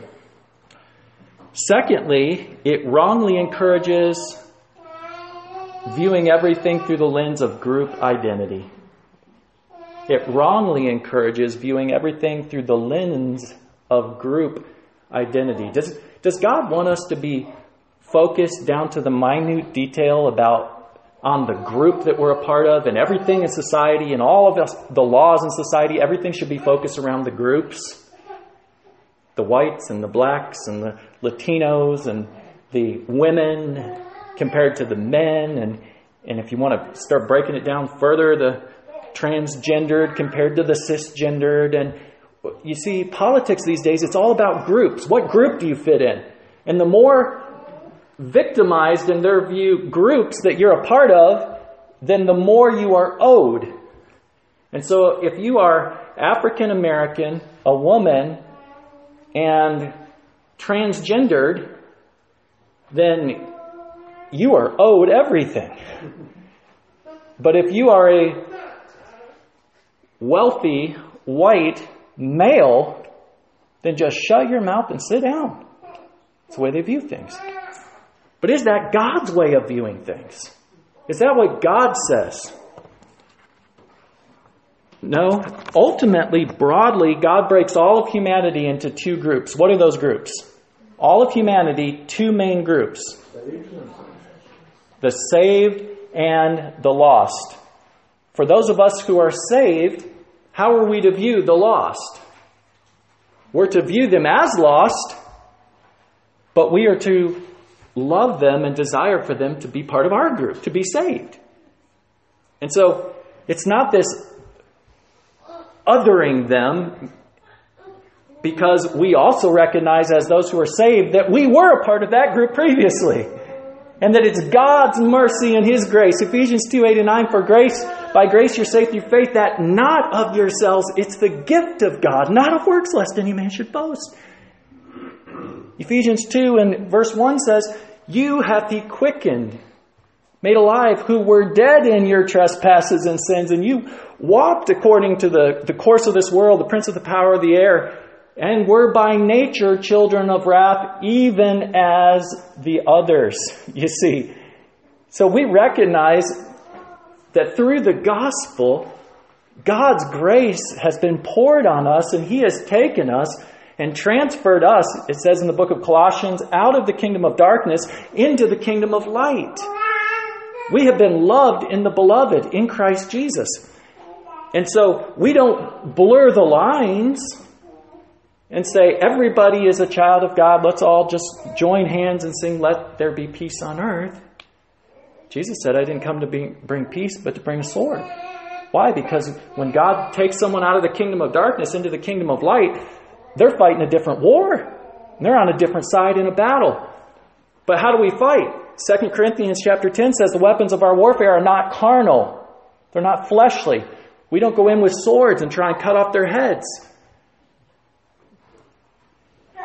Secondly, it wrongly encourages viewing everything through the lens of group identity. It wrongly encourages viewing everything through the lens of group identity. Does, does God want us to be focused down to the minute detail about on the group that we're a part of and everything in society and all of us, the laws in society, everything should be focused around the groups? the whites and the blacks and the Latinos and the women compared to the men. And, and if you want to start breaking it down further, the transgendered compared to the cisgendered. And you see, politics these days, it's all about groups. What group do you fit in? And the more victimized in their view groups that you're a part of, then the more you are owed. And so if you are African American, a woman, and transgendered, then you are owed everything. But if you are a wealthy white male, then just shut your mouth and sit down. It's the way they view things. But is that God's way of viewing things? Is that what God says? No. Ultimately, broadly, God breaks all of humanity into two groups. What are those groups? All of humanity, two main groups the saved and the lost. For those of us who are saved, how are we to view the lost? We're to view them as lost, but we are to love them and desire for them to be part of our group, to be saved. And so it's not this othering them because we also recognize as those who are saved that we were a part of that group previously. And that it's God's mercy and His grace. Ephesians 2 8 and 9 For grace, by grace you're saved through faith, that not of yourselves, it's the gift of God, not of works, lest any man should boast. Ephesians 2 and verse 1 says, You have He quickened, made alive, who were dead in your trespasses and sins, and you walked according to the, the course of this world, the prince of the power of the air, and were by nature children of wrath, even as the others. *laughs* You see. So we recognize that through the gospel, God's grace has been poured on us, and He has taken us and transferred us, it says in the book of Colossians, out of the kingdom of darkness into the kingdom of light. We have been loved in the beloved, in Christ Jesus. And so we don't blur the lines and say, everybody is a child of God. Let's all just join hands and sing, Let there be peace on earth. Jesus said, I didn't come to be, bring peace, but to bring a sword. Why? Because when God takes someone out of the kingdom of darkness into the kingdom of light, they're fighting a different war. They're on a different side in a battle. But how do we fight? 2 Corinthians chapter 10 says the weapons of our warfare are not carnal. They're not fleshly. We don't go in with swords and try and cut off their heads.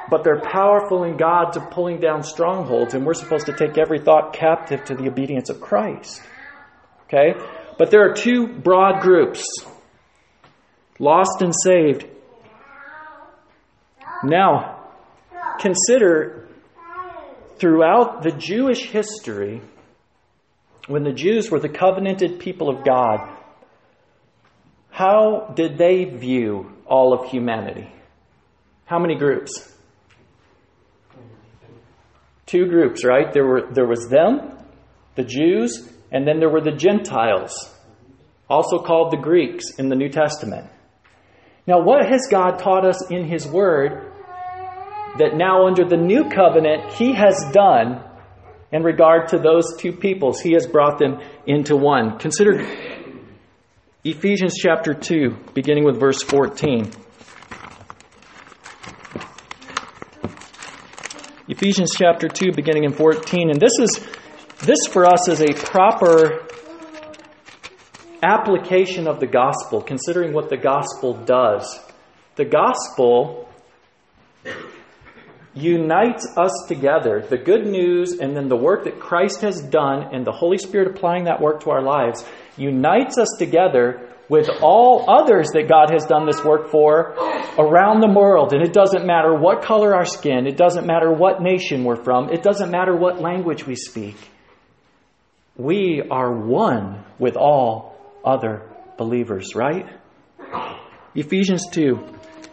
But they're powerful in God to pulling down strongholds, and we're supposed to take every thought captive to the obedience of Christ. Okay? But there are two broad groups lost and saved. Now, consider throughout the Jewish history, when the Jews were the covenanted people of God, how did they view all of humanity? How many groups? Two groups, right? There were there was them, the Jews, and then there were the Gentiles, also called the Greeks in the New Testament. Now, what has God taught us in His Word that now under the new covenant He has done in regard to those two peoples? He has brought them into one. Consider Ephesians chapter 2, beginning with verse 14. Ephesians chapter 2, beginning in 14. And this is this for us is a proper application of the gospel, considering what the gospel does. The gospel unites us together. The good news and then the work that Christ has done and the Holy Spirit applying that work to our lives unites us together with all others that God has done this work for around the world. And it doesn't matter what color our skin, it doesn't matter what nation we're from, it doesn't matter what language we speak. We are one with all other believers, right? Ephesians 2,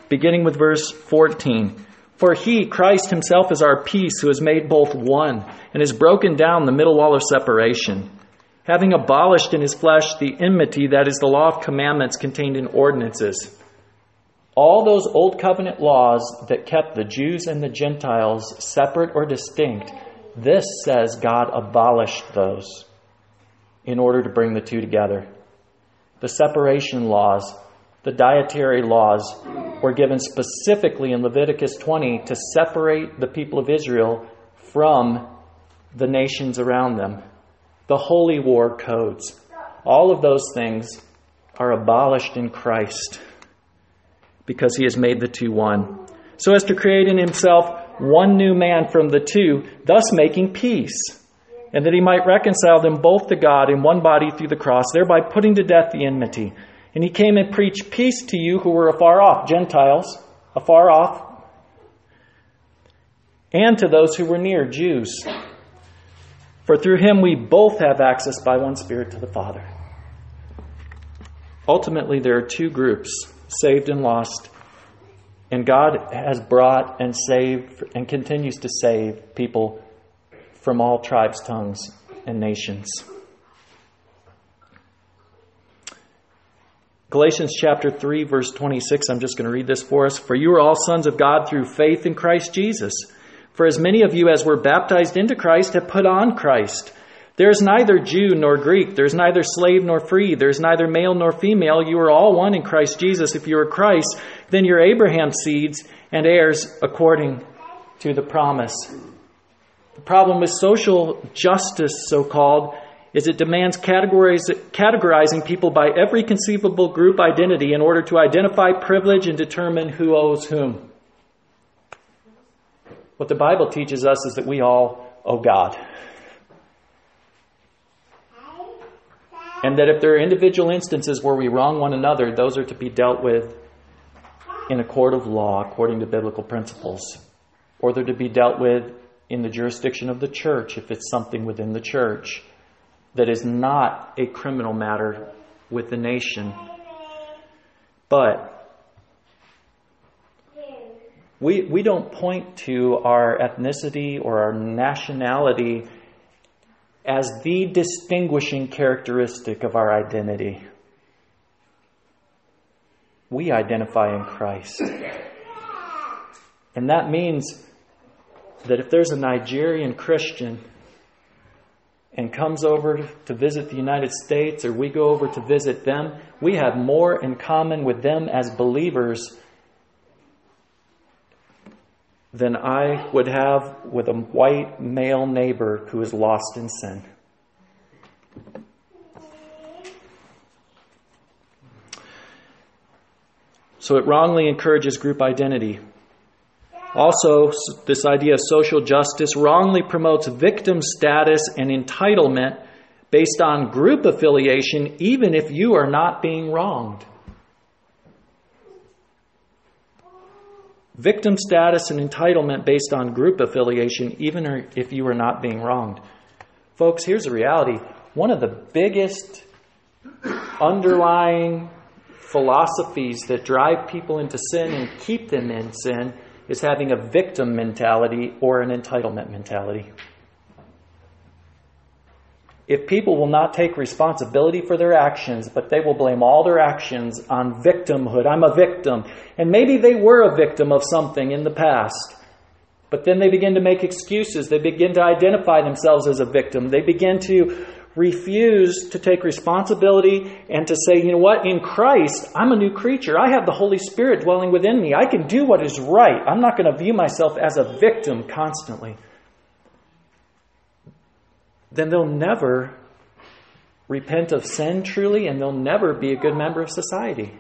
beginning with verse 14. For he, Christ himself, is our peace, who has made both one, and has broken down the middle wall of separation, having abolished in his flesh the enmity that is the law of commandments contained in ordinances. All those old covenant laws that kept the Jews and the Gentiles separate or distinct, this says God abolished those in order to bring the two together. The separation laws the dietary laws were given specifically in Leviticus 20 to separate the people of Israel from the nations around them. The holy war codes, all of those things are abolished in Christ because he has made the two one. So as to create in himself one new man from the two, thus making peace, and that he might reconcile them both to God in one body through the cross, thereby putting to death the enmity And he came and preached peace to you who were afar off, Gentiles, afar off, and to those who were near, Jews. For through him we both have access by one Spirit to the Father. Ultimately, there are two groups saved and lost. And God has brought and saved and continues to save people from all tribes, tongues, and nations. Galatians chapter 3, verse 26, I'm just going to read this for us. For you are all sons of God through faith in Christ Jesus. For as many of you as were baptized into Christ have put on Christ. There is neither Jew nor Greek. There is neither slave nor free. There is neither male nor female. You are all one in Christ Jesus. If you are Christ, then you're Abraham's seeds and heirs according to the promise. The problem with social justice, so called, is it demands categorizing people by every conceivable group identity in order to identify privilege and determine who owes whom. What the Bible teaches us is that we all owe God. And that if there are individual instances where we wrong one another, those are to be dealt with in a court of law according to biblical principles. Or they're to be dealt with in the jurisdiction of the church if it's something within the church that is not a criminal matter with the nation. But we, we don't point to our ethnicity or our nationality as the distinguishing characteristic of our identity. We identify in Christ. And that means that if there's a Nigerian Christian and comes over to visit the United States or we go over to visit them, we have more in common with them as believers than I would have with a white male neighbor who is lost in sin. So it wrongly encourages group identity. Also, this idea of social justice wrongly promotes victim status and entitlement based on group affiliation, even if you are not being wronged. Victim status and entitlement based on group affiliation, even if you are not being wronged. Folks, here's the reality. One of the biggest underlying philosophies that drive people into sin and keep them in sin is having a victim mentality or an entitlement mentality. If people will not take responsibility for their actions, but they will blame all their actions on victimhood, I'm a victim. And maybe they were a victim of something in the past. But then they begin to make excuses. They begin to identify themselves as a victim. They begin to refuse to take responsibility and to say, you know what, in Christ, I'm a new creature. I have the Holy Spirit dwelling within me. I can do what is right. I'm not going to view myself as a victim constantly. Then they'll never repent of sin truly, and they'll never be a good member of society.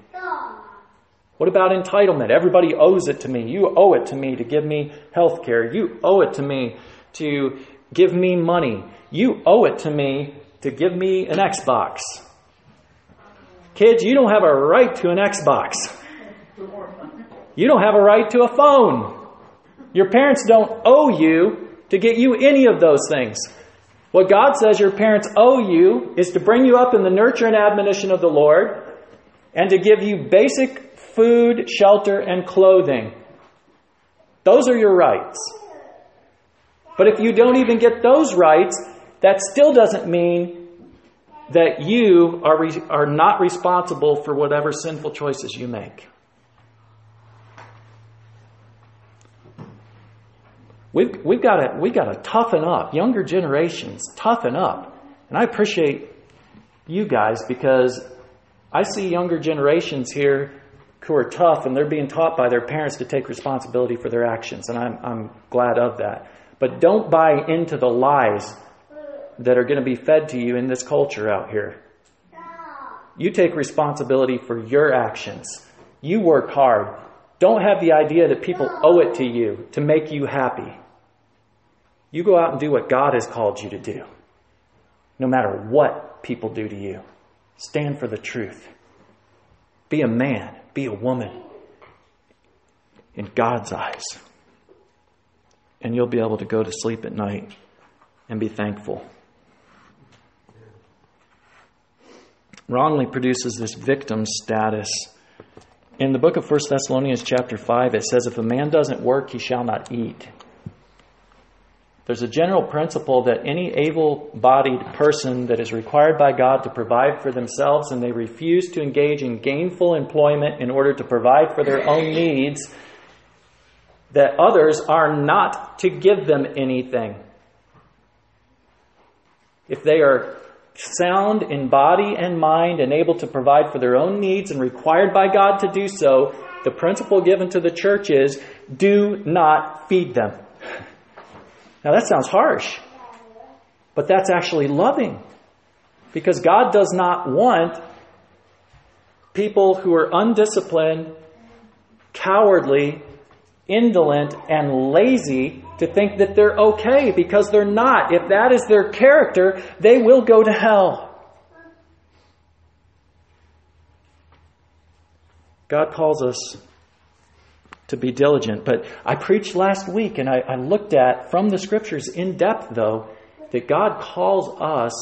What about entitlement? Everybody owes it to me. You owe it to me to give me health care. You owe it to me to give me money. You owe it to me to give me an Xbox. Kids, you don't have a right to an Xbox. You don't have a right to a phone. Your parents don't owe you to get you any of those things. What God says your parents owe you is to bring you up in the nurture and admonition of the Lord and to give you basic food, shelter, and clothing. Those are your rights. But if you don't even get those rights, that still doesn't mean that you are, re- are not responsible for whatever sinful choices you make. We've, we've got to we to toughen up. Younger generations, toughen up. And I appreciate you guys because I see younger generations here who are tough and they're being taught by their parents to take responsibility for their actions. And I'm, I'm glad of that. But don't buy into the lies that are going to be fed to you in this culture out here. You take responsibility for your actions. You work hard. Don't have the idea that people owe it to you to make you happy. You go out and do what God has called you to do, no matter what people do to you. Stand for the truth. Be a man, be a woman in God's eyes. And you'll be able to go to sleep at night and be thankful. Wrongly produces this victim status. In the book of 1 Thessalonians, chapter 5, it says, If a man doesn't work, he shall not eat. There's a general principle that any able bodied person that is required by God to provide for themselves and they refuse to engage in gainful employment in order to provide for their own needs, that others are not to give them anything. If they are sound in body and mind and able to provide for their own needs and required by God to do so, the principle given to the church is do not feed them. Now that sounds harsh, but that's actually loving. Because God does not want people who are undisciplined, cowardly, indolent, and lazy to think that they're okay because they're not. If that is their character, they will go to hell. God calls us to be diligent. But I preached last week and I, I, looked at from the scriptures in depth, though, that God calls us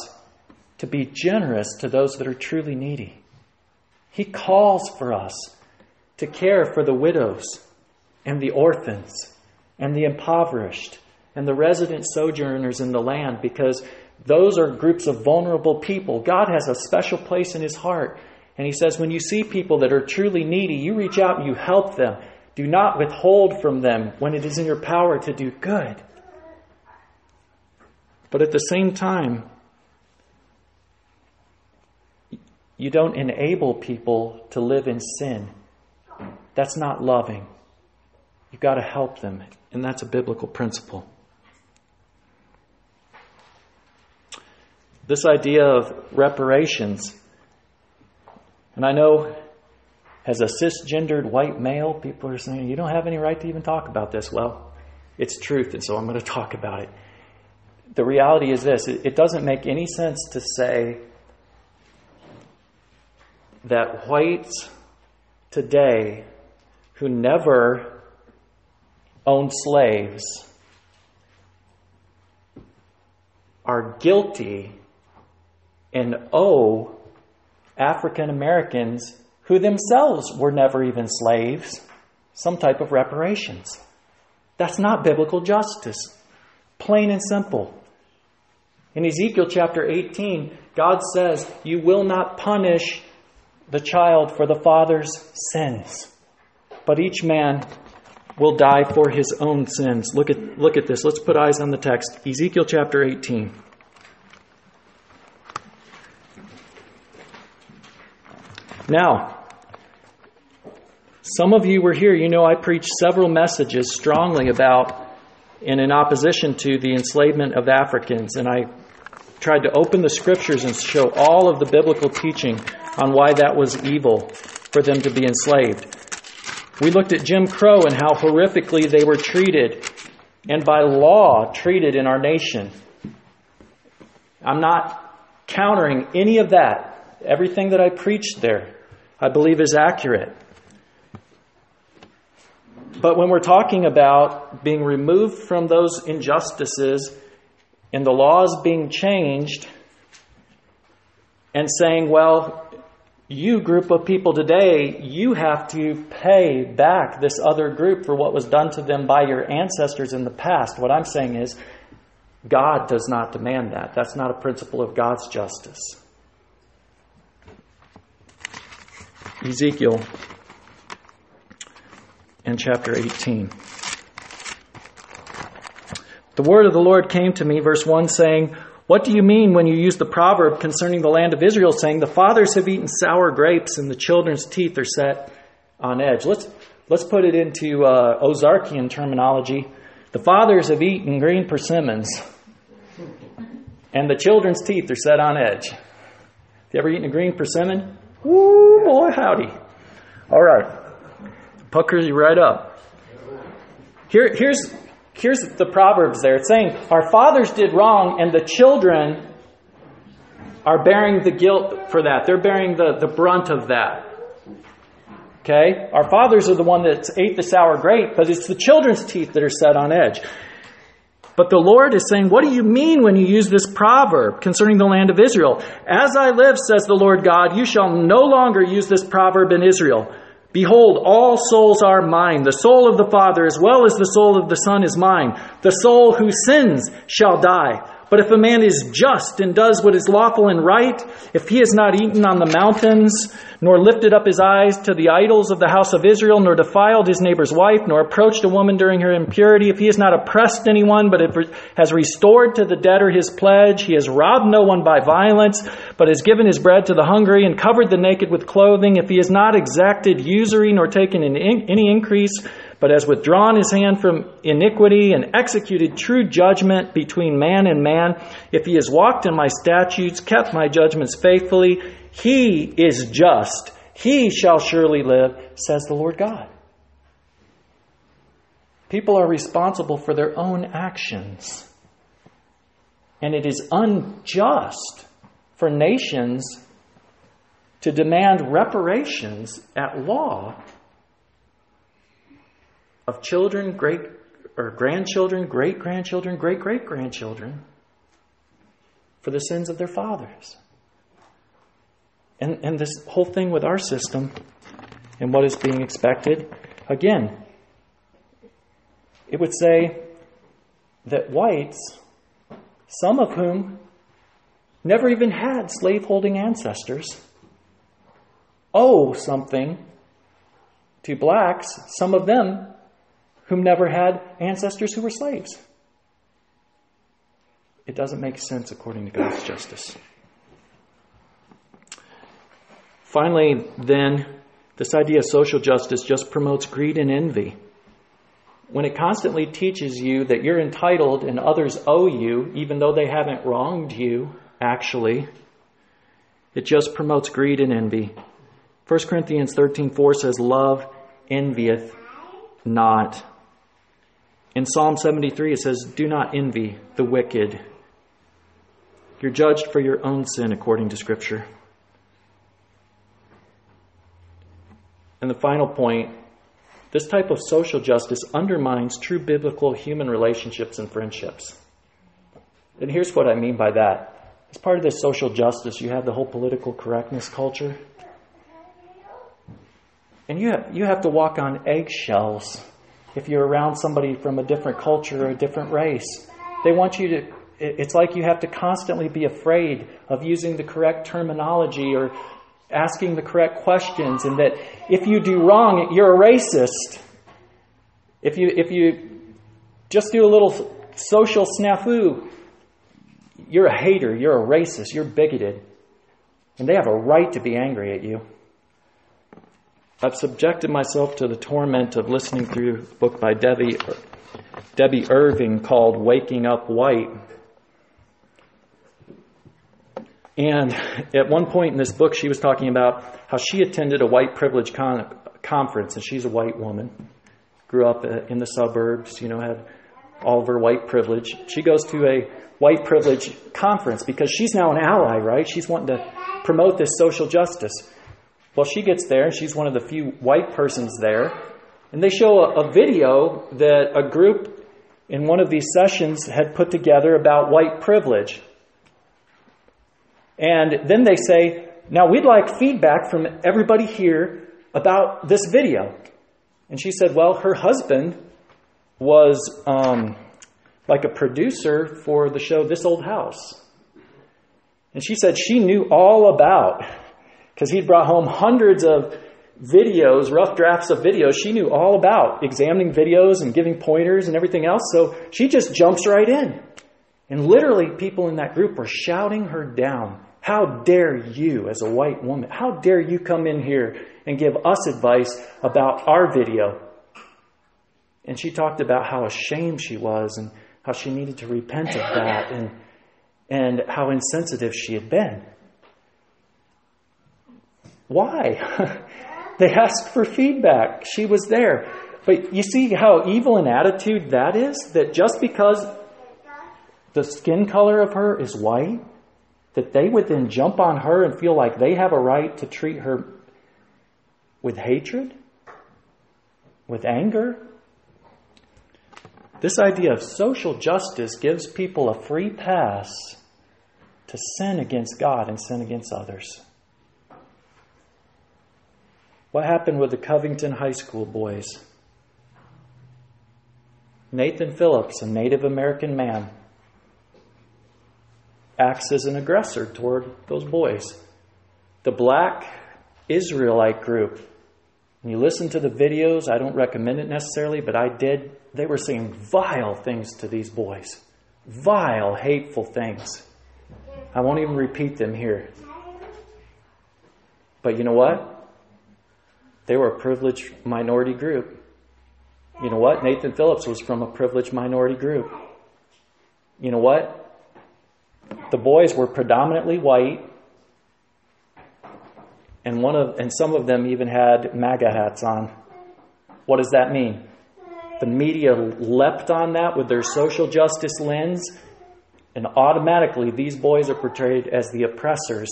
to be generous to those that are truly needy. He calls for us to care for the widows and the orphans and the impoverished and the resident sojourners in the land because those are groups of vulnerable people. God has a special place in His heart. And He says, when you see people that are truly needy, you reach out and you help them. Do not withhold from them when it is in your power to do good. But at the same time, you don't enable people to live in sin. That's not loving. You've got to help them, and that's a biblical principle. This idea of reparations, and I know as a cisgendered white male, people are saying, you don't have any right to even talk about this. Well, it's truth, and so I'm going *laughs* to talk about it. The reality is this it doesn't make any sense to say that whites today who never owned slaves are guilty and owe African Americans who themselves were never even slaves, some type of reparations. That's not biblical justice. Plain and simple. In Ezekiel chapter 18, God says, You will not punish the child for the father's sins, but each man will die for his own sins. Look at, look at this. Let's put eyes on the text. Ezekiel chapter 18. Now, some of you were here, you know I preached several messages strongly about and in opposition to the enslavement of Africans, and I tried to open the scriptures and show all of the biblical teaching on why that was evil for them to be enslaved. We looked at Jim Crow and how horrifically they were treated and by law treated in our nation. I'm not countering any of that. Everything that I preached there, I believe is accurate. But when we're talking about being removed from those injustices and the laws being changed and saying, well, you group of people today, you have to pay back this other group for what was done to them by your ancestors in the past. What I'm saying is, God does not demand that. That's not a principle of God's justice. Ezekiel in chapter 18. The word of the Lord came to me, verse 1, saying, What do you mean when you use the proverb concerning the land of Israel, saying, The fathers have eaten sour grapes and the children's teeth are set on edge? Let's, let's put it into uh, Ozarkian terminology. The fathers have eaten green persimmons and the children's teeth are set on edge. Have you ever eaten a green persimmon? Woo, boy, howdy. All right puckers you right up. Here, here's, here's the Proverbs there. It's saying, Our fathers did wrong, and the children are bearing the guilt for that. They're bearing the, the brunt of that. Okay? Our fathers are the one that ate the sour grape, but it's the children's teeth that are set on edge. But the Lord is saying, What do you mean when you use this proverb concerning the land of Israel? As I live, says the Lord God, you shall no longer use this proverb in Israel. Behold, all souls are mine. The soul of the Father as well as the soul of the Son is mine. The soul who sins shall die. But if a man is just and does what is lawful and right, if he has not eaten on the mountains, nor lifted up his eyes to the idols of the house of Israel, nor defiled his neighbor's wife, nor approached a woman during her impurity, if he has not oppressed anyone, but has restored to the debtor his pledge, he has robbed no one by violence, but has given his bread to the hungry and covered the naked with clothing, if he has not exacted usury nor taken any increase, but has withdrawn his hand from iniquity and executed true judgment between man and man, if he has walked in my statutes, kept my judgments faithfully, he is just. He shall surely live, says the Lord God. People are responsible for their own actions. And it is unjust for nations to demand reparations at law of children, great or grandchildren, great grandchildren, great great grandchildren for the sins of their fathers. And, and this whole thing with our system and what is being expected, again, it would say that whites, some of whom never even had slaveholding ancestors, owe something to blacks, some of them whom never had ancestors who were slaves. It doesn't make sense according to God's justice. Finally, then, this idea of social justice just promotes greed and envy. When it constantly teaches you that you're entitled and others owe you, even though they haven't wronged you, actually, it just promotes greed and envy. 1 Corinthians 13:4 says, Love envieth not. In Psalm 73, it says, Do not envy the wicked. You're judged for your own sin according to Scripture. And the final point this type of social justice undermines true biblical human relationships and friendships. And here's what I mean by that. As part of this social justice, you have the whole political correctness culture. And you have, you have to walk on eggshells if you're around somebody from a different culture or a different race. They want you to, it's like you have to constantly be afraid of using the correct terminology or asking the correct questions, and that if you do wrong, you're a racist. If you, if you just do a little social snafu, you're a hater, you're a racist, you're bigoted. And they have a right to be angry at you. I've subjected myself to the torment of listening through a book by Debby, Debby Irving called Waking Up White. And at one point in this book, she was talking about how she attended a white privilege con- conference, and she's a white woman, grew up uh, in the suburbs, you know, had all of her white privilege. She goes to a white privilege conference because she's now an ally, right? She's wanting to promote this social justice. Well, she gets there, and she's one of the few white persons there, and they show a, a video that a group in one of these sessions had put together about white privilege. And then they say, Now we'd like feedback from everybody here about this video. And she said, Well, her husband was um, like a producer for the show This Old House. And she said she knew all about because he'd brought home hundreds of videos, rough drafts of videos she knew all about, examining videos and giving pointers and everything else. So she just jumps right in. And literally, people in that group were shouting her down. How dare you, as a white woman, how dare you come in here and give us advice about our video? And she talked about how ashamed she was and how she needed to repent of that and, and how insensitive she had been. Why? *laughs* they asked for feedback. She was there. But you see how evil an attitude that is? That just because the skin color of her is white, that they would then jump on her and feel like they have a right to treat her with hatred, with anger. This idea of social justice gives people a free pass to sin against God and sin against others. What happened with the Covington High School boys? Nathan Phillips, a Native American man, acts as an aggressor toward those boys. The black Israelite group, when you listen to the videos, I don't recommend it necessarily, but I did, they were saying vile things to these boys. Vile, hateful things. I won't even repeat them here. But you know what? They were a privileged minority group. You know what? Nathan Phillips was from a privileged minority group. You know what? The boys were predominantly white, and one of and some of them even had MAGA hats on. What does that mean? The media leapt on that with their social justice lens, and automatically these boys are portrayed as the oppressors,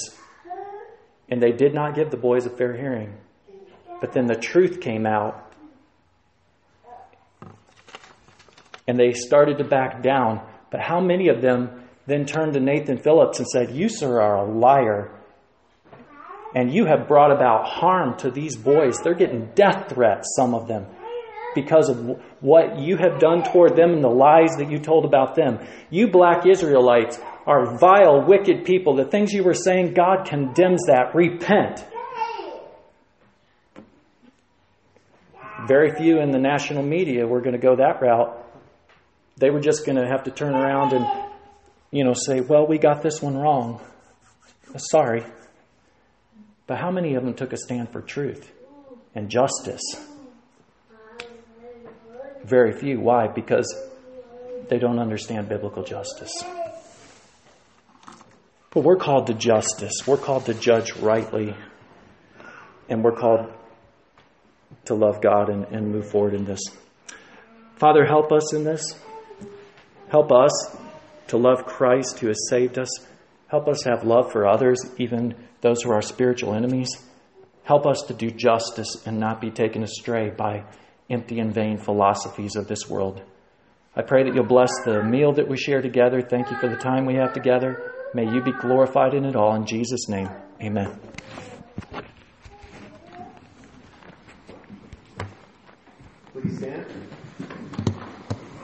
and they did not give the boys a fair hearing. But then the truth came out. And they started to back down. But how many of them then turned to Nathan Phillips and said, You, sir, are a liar. And you have brought about harm to these boys. They're getting death threats, some of them, because of what you have done toward them and the lies that you told about them. You black Israelites are vile, wicked people. The things you were saying, God condemns that. Repent. Very few in the national media were going to go that route. They were just going to have to turn around and, you know, say, well, we got this one wrong. Uh, sorry. But how many of them took a stand for truth and justice? Very few. Why? Because they don't understand biblical justice. But we're called to justice. We're called to judge rightly. And we're called to love God and, and move forward in this. Father, help us in this. Help us to love Christ who has saved us. Help us have love for others, even those who are our spiritual enemies. Help us to do justice and not be taken astray by empty and vain philosophies of this world. I pray that you'll bless the meal that we share together. Thank you for the time we have together. May you be glorified in it all. In Jesus' name, amen. Please stand.